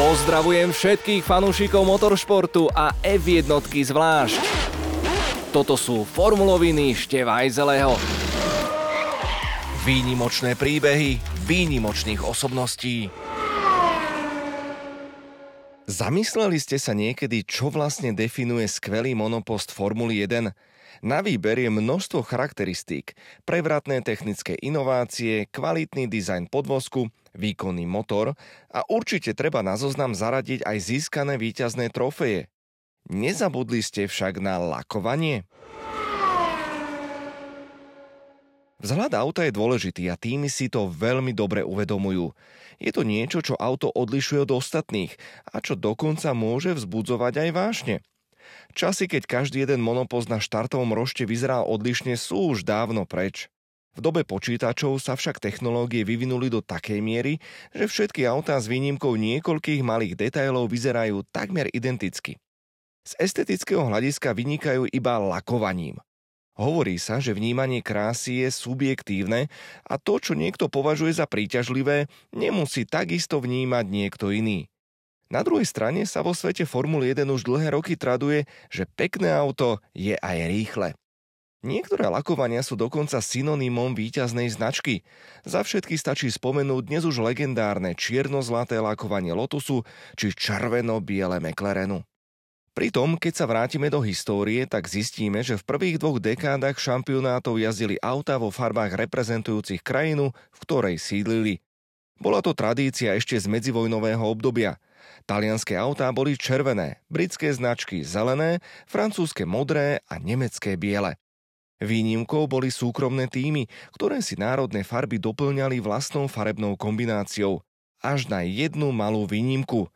Pozdravujem všetkých fanúšikov motoršportu a F1 zvlášť. Toto sú formuloviny Števajzeleho. Výnimočné príbehy výnimočných osobností. Zamysleli ste sa niekedy, čo vlastne definuje skvelý monopost Formuly 1? Na výber je množstvo charakteristík, prevratné technické inovácie, kvalitný dizajn podvozku, výkonný motor a určite treba na zoznam zaradiť aj získané víťazné trofeje. Nezabudli ste však na lakovanie? Vzhľad auta je dôležitý a týmy si to veľmi dobre uvedomujú. Je to niečo, čo auto odlišuje od ostatných a čo dokonca môže vzbudzovať aj vášne. Časy, keď každý jeden monopost na štartovom rošte vyzeral odlišne, sú už dávno preč. V dobe počítačov sa však technológie vyvinuli do takej miery, že všetky autá s výnimkou niekoľkých malých detailov vyzerajú takmer identicky. Z estetického hľadiska vynikajú iba lakovaním. Hovorí sa, že vnímanie krásy je subjektívne a to, čo niekto považuje za príťažlivé, nemusí takisto vnímať niekto iný. Na druhej strane sa vo svete Formuly 1 už dlhé roky traduje, že pekné auto je aj rýchle. Niektoré lakovania sú dokonca synonymom víťaznej značky. Za všetky stačí spomenúť dnes už legendárne čierno-zlaté lakovanie Lotusu či červeno-biele McLarenu. Pritom, keď sa vrátime do histórie, tak zistíme, že v prvých dvoch dekádach šampionátov jazdili auta vo farbách reprezentujúcich krajinu, v ktorej sídlili. Bola to tradícia ešte z medzivojnového obdobia. Talianské autá boli červené, britské značky zelené, francúzske modré a nemecké biele. Výnimkou boli súkromné týmy, ktoré si národné farby doplňali vlastnou farebnou kombináciou. Až na jednu malú výnimku.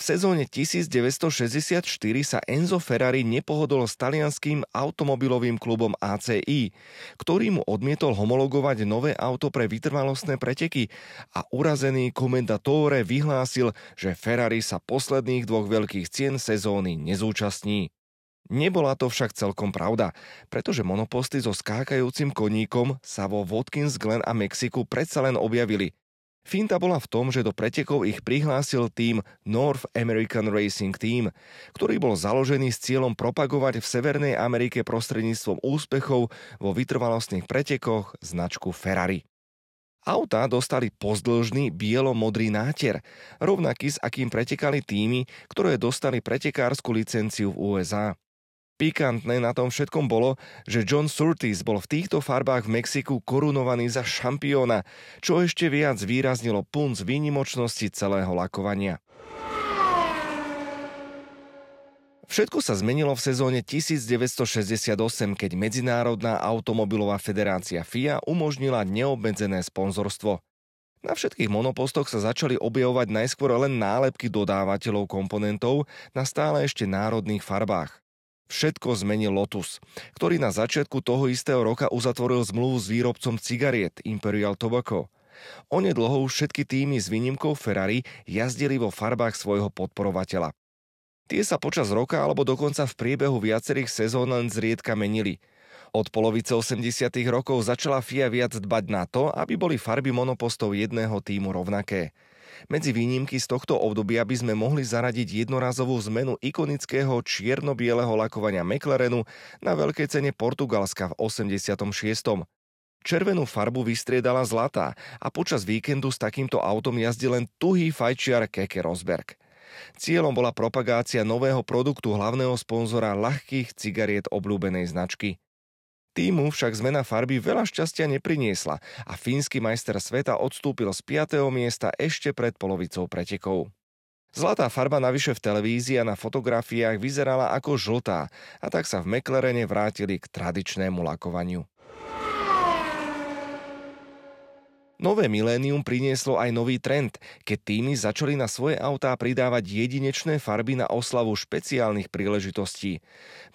V sezóne 1964 sa Enzo Ferrari nepohodol s talianským automobilovým klubom ACI, ktorý mu odmietol homologovať nové auto pre vytrvalostné preteky a urazený komendatore vyhlásil, že Ferrari sa posledných dvoch veľkých cien sezóny nezúčastní. Nebola to však celkom pravda, pretože monoposty so skákajúcim koníkom sa vo Watkins Glen a Mexiku predsa len objavili. Finta bola v tom, že do pretekov ich prihlásil tým North American Racing Team, ktorý bol založený s cieľom propagovať v Severnej Amerike prostredníctvom úspechov vo vytrvalostných pretekoch značku Ferrari. Autá dostali pozdĺžný bielo-modrý náter, rovnaký s akým pretekali týmy, ktoré dostali pretekárskú licenciu v USA. Pikantné na tom všetkom bolo, že John Surtees bol v týchto farbách v Mexiku korunovaný za šampióna, čo ešte viac výraznilo punc výnimočnosti celého lakovania. Všetko sa zmenilo v sezóne 1968, keď Medzinárodná automobilová federácia FIA umožnila neobmedzené sponzorstvo. Na všetkých monopostoch sa začali objavovať najskôr len nálepky dodávateľov komponentov na stále ešte národných farbách. Všetko zmenil Lotus, ktorý na začiatku toho istého roka uzatvoril zmluvu s výrobcom cigariet Imperial Tobacco. Onedlho už všetky týmy s výnimkou Ferrari jazdili vo farbách svojho podporovateľa. Tie sa počas roka alebo dokonca v priebehu viacerých sezón len zriedka menili. Od polovice 80. rokov začala FIA viac dbať na to, aby boli farby monopostov jedného týmu rovnaké. Medzi výnimky z tohto obdobia by sme mohli zaradiť jednorazovú zmenu ikonického čierno-bieleho lakovania McLarenu na veľkej cene Portugalska v 86. Červenú farbu vystriedala zlatá a počas víkendu s takýmto autom jazdil len tuhý fajčiar Keke Rosberg. Cieľom bola propagácia nového produktu hlavného sponzora ľahkých cigariet obľúbenej značky. Týmu však zmena farby veľa šťastia nepriniesla a fínsky majster sveta odstúpil z 5. miesta ešte pred polovicou pretekov. Zlatá farba navyše v televízii a na fotografiách vyzerala ako žltá a tak sa v McLarene vrátili k tradičnému lakovaniu. Nové milénium prinieslo aj nový trend, keď týmy začali na svoje autá pridávať jedinečné farby na oslavu špeciálnych príležitostí.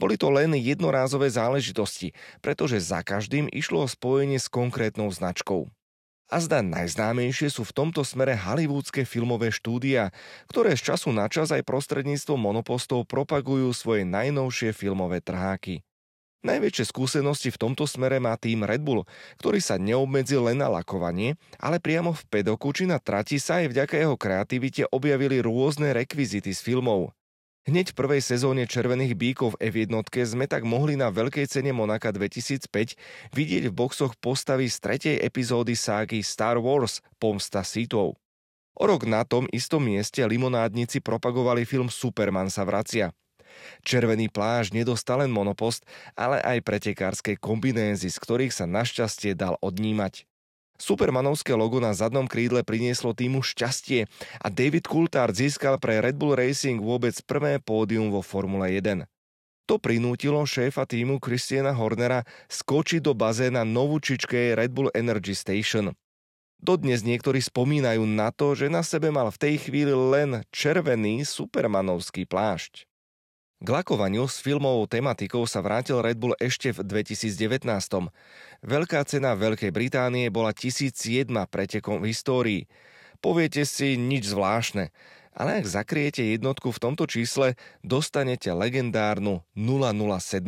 Boli to len jednorázové záležitosti, pretože za každým išlo o spojenie s konkrétnou značkou. A zdá najznámejšie sú v tomto smere hollywoodske filmové štúdia, ktoré z času na čas aj prostredníctvom monopostov propagujú svoje najnovšie filmové trháky. Najväčšie skúsenosti v tomto smere má tým Red Bull, ktorý sa neobmedzil len na lakovanie, ale priamo v pedoku či na trati sa aj vďaka jeho kreativite objavili rôzne rekvizity z filmov. Hneď v prvej sezóne Červených bíkov v F1 sme tak mohli na veľkej cene Monaka 2005 vidieť v boxoch postavy z tretej epizódy ságy Star Wars Pomsta Sithov. O rok na tom istom mieste limonádnici propagovali film Superman sa vracia. Červený pláž nedostal len monopost, ale aj pretekárske kombinézy, z ktorých sa našťastie dal odnímať. Supermanovské logo na zadnom krídle prinieslo týmu šťastie a David Coulthard získal pre Red Bull Racing vôbec prvé pódium vo Formule 1. To prinútilo šéfa týmu Christiana Hornera skočiť do bazéna novúčičkej Red Bull Energy Station. Dodnes niektorí spomínajú na to, že na sebe mal v tej chvíli len červený supermanovský plášť. K lakovaniu s filmovou tematikou sa vrátil Red Bull ešte v 2019. Veľká cena Veľkej Británie bola 1007 pretekom v histórii. Poviete si nič zvláštne, ale ak zakriete jednotku v tomto čísle, dostanete legendárnu 007.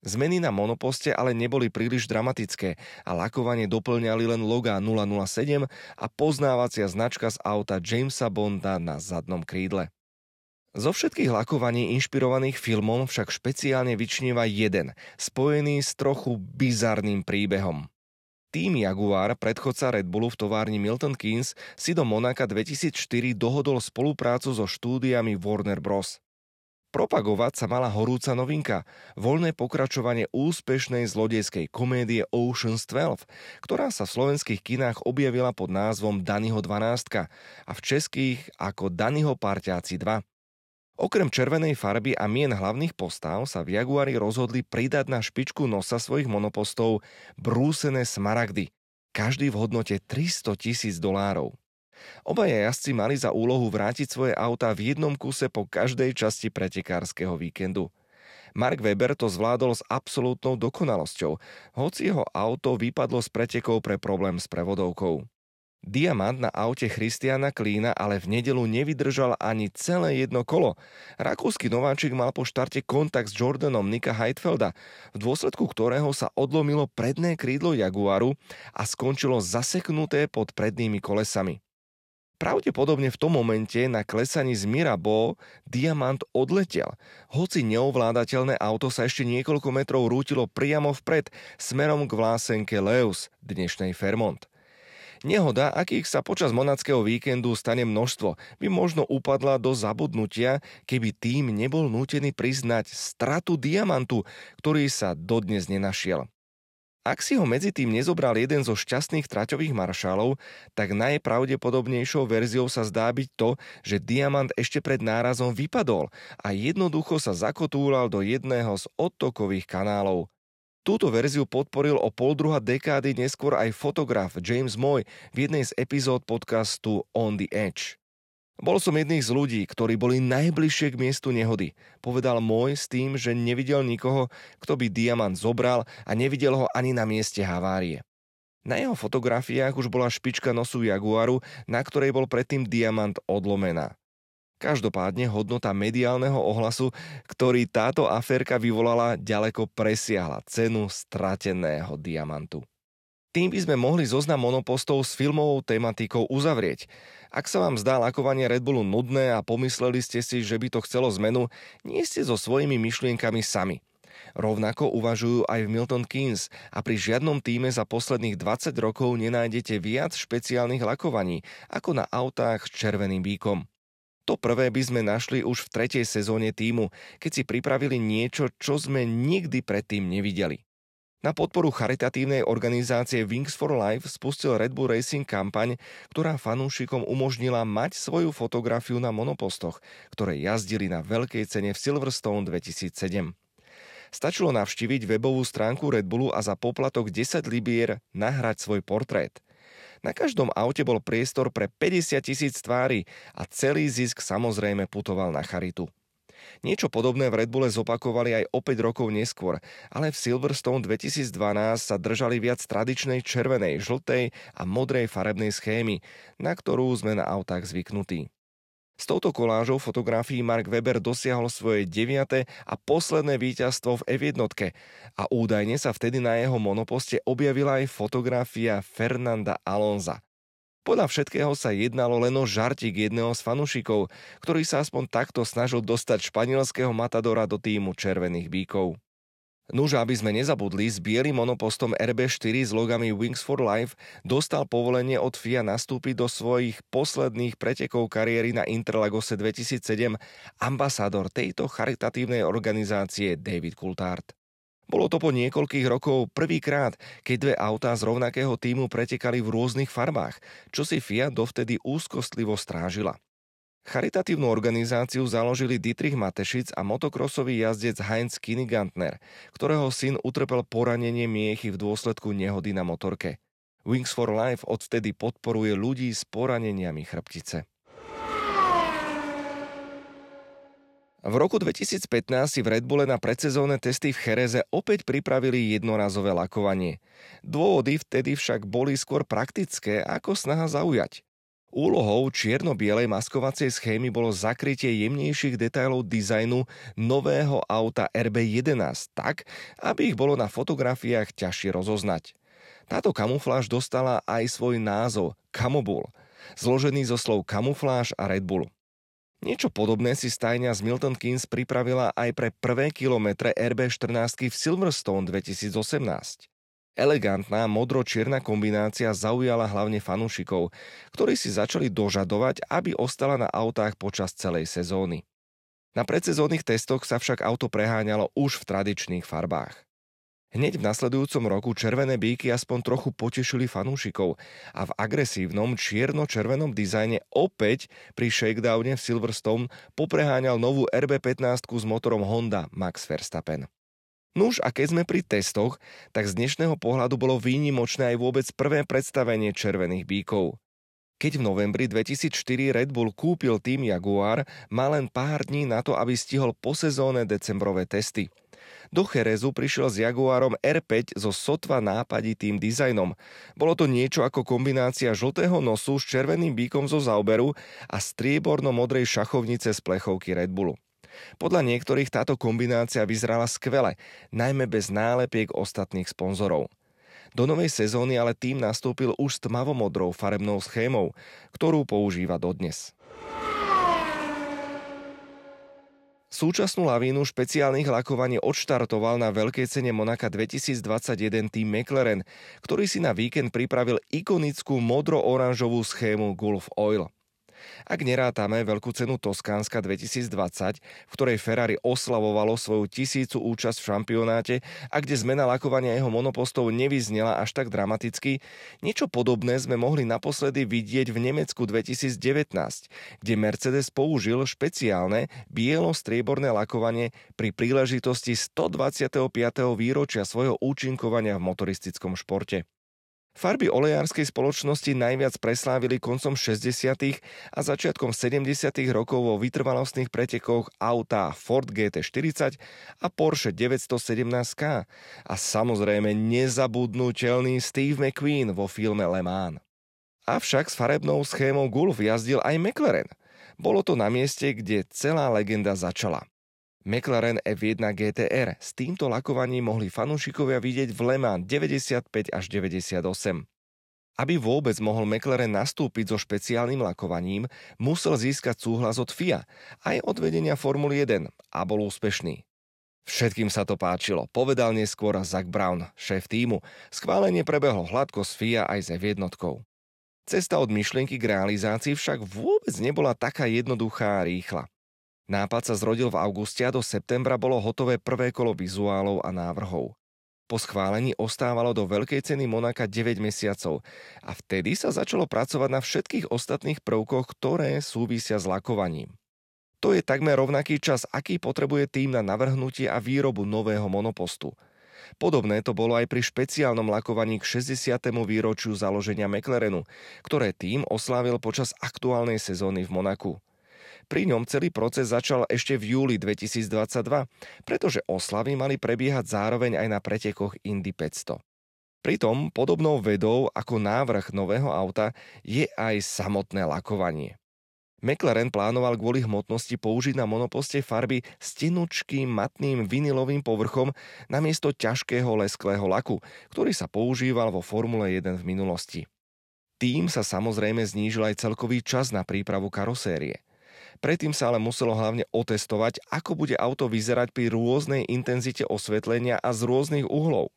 Zmeny na monoposte ale neboli príliš dramatické a lakovanie doplňali len loga 007 a poznávacia značka z auta Jamesa Bonda na zadnom krídle. Zo všetkých lakovaní inšpirovaných filmom však špeciálne vyčnieva jeden, spojený s trochu bizarným príbehom. Tým Jaguar, predchodca Red Bullu v továrni Milton Keynes, si do Monaka 2004 dohodol spoluprácu so štúdiami Warner Bros. Propagovať sa mala horúca novinka, voľné pokračovanie úspešnej zlodejskej komédie Ocean's 12, ktorá sa v slovenských kinách objavila pod názvom Daniho 12 a v českých ako Daniho parťáci 2. Okrem červenej farby a mien hlavných postáv sa v Jaguari rozhodli pridať na špičku nosa svojich monopostov brúsené smaragdy, každý v hodnote 300 tisíc dolárov. Obaja jazdci mali za úlohu vrátiť svoje auta v jednom kuse po každej časti pretekárskeho víkendu. Mark Weber to zvládol s absolútnou dokonalosťou, hoci jeho auto vypadlo z pretekov pre problém s prevodovkou. Diamant na aute Christiana Klína ale v nedelu nevydržal ani celé jedno kolo. Rakúsky nováčik mal po štarte kontakt s Jordanom Nika Heidfelda, v dôsledku ktorého sa odlomilo predné krídlo Jaguaru a skončilo zaseknuté pod prednými kolesami. Pravdepodobne v tom momente na klesaní z Mirabeau Diamant odletel, hoci neovládateľné auto sa ešte niekoľko metrov rútilo priamo vpred smerom k vlásenke Leus, dnešnej Fairmont. Nehoda, akých sa počas monackého víkendu stane množstvo, by možno upadla do zabudnutia, keby tým nebol nútený priznať stratu diamantu, ktorý sa dodnes nenašiel. Ak si ho medzi tým nezobral jeden zo šťastných traťových maršálov, tak najpravdepodobnejšou verziou sa zdá byť to, že diamant ešte pred nárazom vypadol a jednoducho sa zakotúral do jedného z odtokových kanálov. Túto verziu podporil o pol druha dekády neskôr aj fotograf James Moy v jednej z epizód podcastu On the Edge. Bol som jedných z ľudí, ktorí boli najbližšie k miestu nehody. Povedal môj s tým, že nevidel nikoho, kto by diamant zobral a nevidel ho ani na mieste havárie. Na jeho fotografiách už bola špička nosu Jaguaru, na ktorej bol predtým diamant odlomená. Každopádne hodnota mediálneho ohlasu, ktorý táto aférka vyvolala, ďaleko presiahla cenu strateného diamantu. Tým by sme mohli zoznam monopostov s filmovou tematikou uzavrieť. Ak sa vám zdá lakovanie Red Bullu nudné a pomysleli ste si, že by to chcelo zmenu, nie ste so svojimi myšlienkami sami. Rovnako uvažujú aj v Milton Keynes a pri žiadnom týme za posledných 20 rokov nenájdete viac špeciálnych lakovaní ako na autách s červeným bíkom. To prvé by sme našli už v tretej sezóne týmu, keď si pripravili niečo, čo sme nikdy predtým nevideli. Na podporu charitatívnej organizácie Wings for Life spustil Red Bull Racing kampaň, ktorá fanúšikom umožnila mať svoju fotografiu na monopostoch, ktoré jazdili na veľkej cene v Silverstone 2007. Stačilo navštíviť webovú stránku Red Bullu a za poplatok 10 libier nahrať svoj portrét. Na každom aute bol priestor pre 50 tisíc tvári a celý zisk samozrejme putoval na charitu. Niečo podobné v Red Bulle zopakovali aj o 5 rokov neskôr, ale v Silverstone 2012 sa držali viac tradičnej červenej, žltej a modrej farebnej schémy, na ktorú sme na autách zvyknutí. S touto kolážou fotografií Mark Weber dosiahol svoje deviate a posledné víťazstvo v F1 a údajne sa vtedy na jeho monoposte objavila aj fotografia Fernanda Alonza. Podľa všetkého sa jednalo len o žartík jedného z fanúšikov, ktorý sa aspoň takto snažil dostať španielského matadora do týmu Červených bíkov. Nuž, aby sme nezabudli, s bielým monopostom RB4 s logami Wings for Life dostal povolenie od FIA nastúpiť do svojich posledných pretekov kariéry na Interlagose 2007 ambasádor tejto charitatívnej organizácie David Coulthard. Bolo to po niekoľkých rokov prvýkrát, keď dve autá z rovnakého týmu pretekali v rôznych farbách, čo si FIA dovtedy úzkostlivo strážila. Charitatívnu organizáciu založili Dietrich Matešic a motokrosový jazdec Heinz Kinigantner, ktorého syn utrpel poranenie miechy v dôsledku nehody na motorke. Wings for Life odvtedy podporuje ľudí s poraneniami chrbtice. V roku 2015 si v Red Bulle na predsezónne testy v Chereze opäť pripravili jednorazové lakovanie. Dôvody vtedy však boli skôr praktické ako snaha zaujať. Úlohou čierno-bielej maskovacej schémy bolo zakrytie jemnejších detailov dizajnu nového auta RB11 tak, aby ich bolo na fotografiách ťažšie rozoznať. Táto kamufláž dostala aj svoj názov Camobull, zložený zo slov kamufláž a Red Bull. Niečo podobné si stajňa z Milton Keynes pripravila aj pre prvé kilometre RB14 v Silverstone 2018. Elegantná modro-čierna kombinácia zaujala hlavne fanúšikov, ktorí si začali dožadovať, aby ostala na autách počas celej sezóny. Na predsezónnych testoch sa však auto preháňalo už v tradičných farbách. Hneď v nasledujúcom roku červené bíky aspoň trochu potešili fanúšikov a v agresívnom čierno-červenom dizajne opäť pri shakedowne v Silverstone popreháňal novú RB15 s motorom Honda Max Verstappen. Nuž a keď sme pri testoch, tak z dnešného pohľadu bolo výnimočné aj vôbec prvé predstavenie červených bíkov. Keď v novembri 2004 Red Bull kúpil tým Jaguar, mal len pár dní na to, aby stihol posezónne decembrové testy. Do Cherezu prišiel s Jaguarom R5 so sotva nápaditým dizajnom. Bolo to niečo ako kombinácia žltého nosu s červeným bíkom zo zaoberu a strieborno-modrej šachovnice z plechovky Red Bullu. Podľa niektorých táto kombinácia vyzerala skvele, najmä bez nálepiek ostatných sponzorov. Do novej sezóny ale tým nastúpil už s tmavomodrou farebnou schémou, ktorú používa dodnes. Súčasnú lavínu špeciálnych lakovaní odštartoval na veľkej cene Monaka 2021 tým McLaren, ktorý si na víkend pripravil ikonickú modro-oranžovú schému Gulf Oil. Ak nerátame veľkú cenu Toskánska 2020, v ktorej Ferrari oslavovalo svoju tisícu účasť v šampionáte a kde zmena lakovania jeho monopostov nevyznela až tak dramaticky, niečo podobné sme mohli naposledy vidieť v Nemecku 2019, kde Mercedes použil špeciálne bielo-strieborné lakovanie pri príležitosti 125. výročia svojho účinkovania v motoristickom športe. Farby olejárskej spoločnosti najviac preslávili koncom 60. a začiatkom 70. rokov vo vytrvalostných pretekoch autá Ford GT40 a Porsche 917K a samozrejme nezabudnutelný Steve McQueen vo filme Le Mans. Avšak s farebnou schémou Gulf jazdil aj McLaren. Bolo to na mieste, kde celá legenda začala. McLaren F1 GTR. S týmto lakovaním mohli fanúšikovia vidieť v Le Mans 95 až 98. Aby vôbec mohol McLaren nastúpiť so špeciálnym lakovaním, musel získať súhlas od FIA, aj od vedenia Formuly 1 a bol úspešný. Všetkým sa to páčilo, povedal neskôr Zach Brown, šéf týmu. Schválenie prebehlo hladko s FIA aj s F1. Cesta od myšlienky k realizácii však vôbec nebola taká jednoduchá a rýchla. Nápad sa zrodil v auguste a do septembra bolo hotové prvé kolo vizuálov a návrhov. Po schválení ostávalo do veľkej ceny Monaka 9 mesiacov a vtedy sa začalo pracovať na všetkých ostatných prvkoch, ktoré súvisia s lakovaním. To je takmer rovnaký čas, aký potrebuje tým na navrhnutie a výrobu nového monopostu. Podobné to bolo aj pri špeciálnom lakovaní k 60. výročiu založenia McLarenu, ktoré tým oslávil počas aktuálnej sezóny v Monaku. Pri ňom celý proces začal ešte v júli 2022, pretože oslavy mali prebiehať zároveň aj na pretekoch Indy 500. Pritom podobnou vedou ako návrh nového auta je aj samotné lakovanie. McLaren plánoval kvôli hmotnosti použiť na monoposte farby s tenučkým matným vinilovým povrchom namiesto ťažkého lesklého laku, ktorý sa používal vo Formule 1 v minulosti. Tým sa samozrejme znížil aj celkový čas na prípravu karosérie. Predtým sa ale muselo hlavne otestovať, ako bude auto vyzerať pri rôznej intenzite osvetlenia a z rôznych uhlov.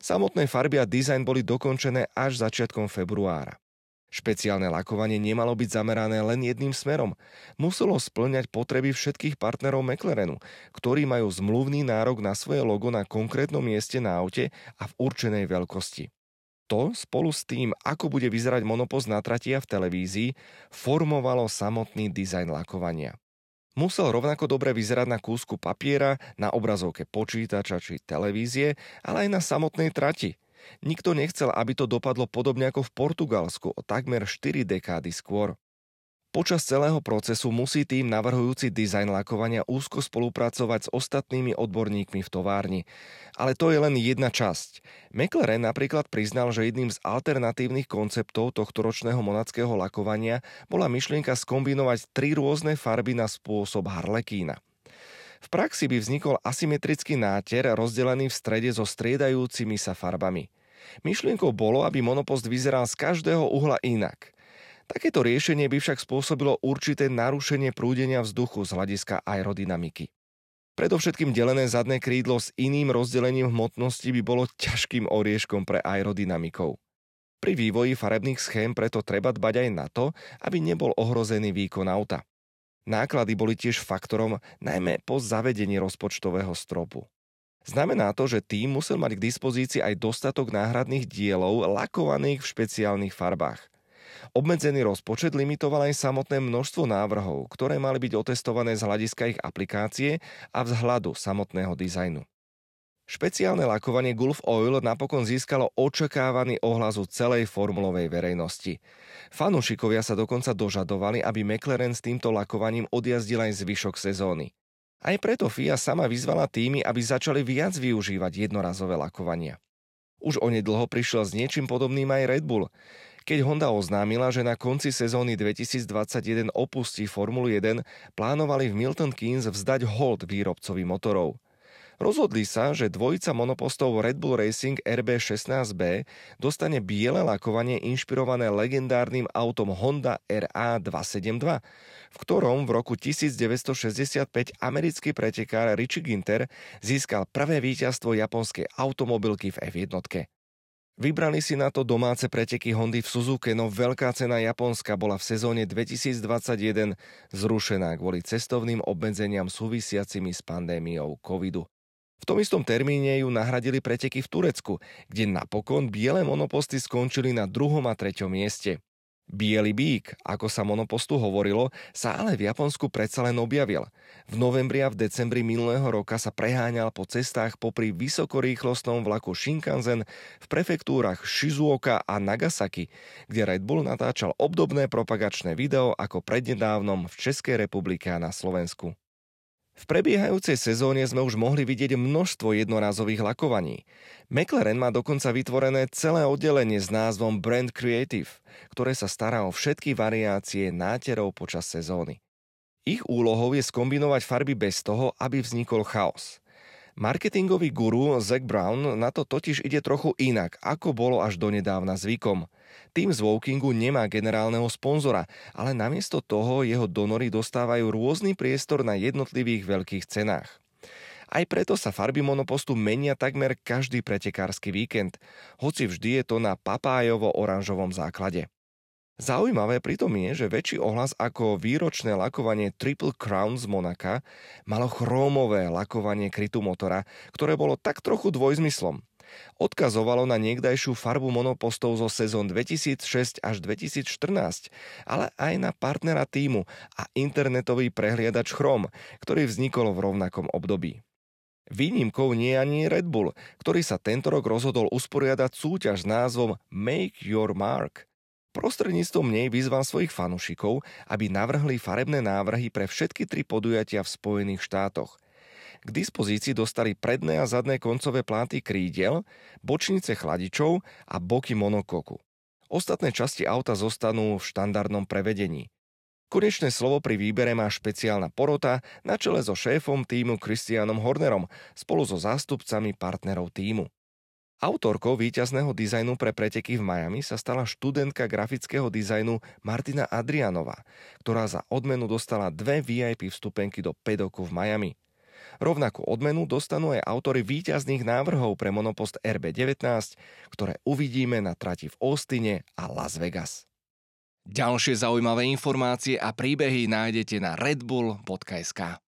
Samotné farby a dizajn boli dokončené až začiatkom februára. Špeciálne lakovanie nemalo byť zamerané len jedným smerom. Muselo splňať potreby všetkých partnerov McLarenu, ktorí majú zmluvný nárok na svoje logo na konkrétnom mieste na aute a v určenej veľkosti. To spolu s tým, ako bude vyzerať monopost na trati v televízii, formovalo samotný dizajn lakovania. Musel rovnako dobre vyzerať na kúsku papiera, na obrazovke počítača či televízie, ale aj na samotnej trati – Nikto nechcel, aby to dopadlo podobne ako v Portugalsku o takmer 4 dekády skôr. Počas celého procesu musí tým navrhujúci dizajn lakovania úzko spolupracovať s ostatnými odborníkmi v továrni. Ale to je len jedna časť. McLaren napríklad priznal, že jedným z alternatívnych konceptov tohto ročného monackého lakovania bola myšlienka skombinovať tri rôzne farby na spôsob harlekína. V praxi by vznikol asymetrický náter rozdelený v strede so striedajúcimi sa farbami. Myšlienkou bolo, aby monopost vyzeral z každého uhla inak. Takéto riešenie by však spôsobilo určité narušenie prúdenia vzduchu z hľadiska aerodynamiky. Predovšetkým delené zadné krídlo s iným rozdelením hmotnosti by bolo ťažkým orieškom pre aerodynamikov. Pri vývoji farebných schém preto treba dbať aj na to, aby nebol ohrozený výkon auta. Náklady boli tiež faktorom najmä po zavedení rozpočtového stropu. Znamená to, že tým musel mať k dispozícii aj dostatok náhradných dielov lakovaných v špeciálnych farbách. Obmedzený rozpočet limitoval aj samotné množstvo návrhov, ktoré mali byť otestované z hľadiska ich aplikácie a vzhľadu samotného dizajnu. Špeciálne lakovanie Gulf Oil napokon získalo očakávaný ohlas celej formulovej verejnosti. Fanúšikovia sa dokonca dožadovali, aby McLaren s týmto lakovaním odjazdil aj zvyšok sezóny. Aj preto FIA sama vyzvala týmy, aby začali viac využívať jednorazové lakovania. Už onedlho prišiel s niečím podobným aj Red Bull, keď Honda oznámila, že na konci sezóny 2021 opustí Formulu 1, plánovali v Milton Keynes vzdať hold výrobcovi motorov. Rozhodli sa, že dvojica monopostov Red Bull Racing RB16B dostane biele lakovanie inšpirované legendárnym autom Honda RA272, v ktorom v roku 1965 americký pretekár Richie Ginter získal prvé víťazstvo japonskej automobilky v F1. Vybrali si na to domáce preteky Hondy v Suzuke, no veľká cena Japonska bola v sezóne 2021 zrušená kvôli cestovným obmedzeniam súvisiacimi s pandémiou covidu. V tom istom termíne ju nahradili preteky v Turecku, kde napokon biele monoposty skončili na druhom a treťom mieste. Bielý bík, ako sa monopostu hovorilo, sa ale v Japonsku predsa len objavil. V novembri a v decembri minulého roka sa preháňal po cestách popri vysokorýchlostnom vlaku Shinkansen v prefektúrach Shizuoka a Nagasaki, kde Red Bull natáčal obdobné propagačné video ako prednedávnom v Českej republike a na Slovensku. V prebiehajúcej sezóne sme už mohli vidieť množstvo jednorázových lakovaní. McLaren má dokonca vytvorené celé oddelenie s názvom Brand Creative, ktoré sa stará o všetky variácie náterov počas sezóny. Ich úlohou je skombinovať farby bez toho, aby vznikol chaos. Marketingový guru Zack Brown na to totiž ide trochu inak, ako bolo až donedávna zvykom – tým z Wokingu nemá generálneho sponzora, ale namiesto toho jeho donory dostávajú rôzny priestor na jednotlivých veľkých cenách. Aj preto sa farby monopostu menia takmer každý pretekársky víkend, hoci vždy je to na papájovo-oranžovom základe. Zaujímavé pritom je, že väčší ohlas ako výročné lakovanie Triple Crown z Monaka malo chrómové lakovanie krytu motora, ktoré bolo tak trochu dvojzmyslom. Odkazovalo na niekdajšiu farbu monopostov zo sezón 2006 až 2014, ale aj na partnera týmu a internetový prehliadač Chrome, ktorý vznikol v rovnakom období. Výnimkou nie je ani Red Bull, ktorý sa tento rok rozhodol usporiadať súťaž s názvom Make Your Mark. Prostredníctvom nej vyzval svojich fanúšikov, aby navrhli farebné návrhy pre všetky tri podujatia v Spojených štátoch – k dispozícii dostali predné a zadné koncové pláty krídel, bočnice chladičov a boky monokoku. Ostatné časti auta zostanú v štandardnom prevedení. Konečné slovo pri výbere má špeciálna porota na čele so šéfom týmu Christianom Hornerom spolu so zástupcami partnerov týmu. Autorkou víťazného dizajnu pre preteky v Miami sa stala študentka grafického dizajnu Martina Adrianova, ktorá za odmenu dostala dve VIP vstupenky do pedoku v Miami. Rovnakú odmenu dostanú aj autory víťazných návrhov pre monopost RB19, ktoré uvidíme na trati v Austine a Las Vegas. Ďalšie zaujímavé informácie a príbehy nájdete na redbull.sk.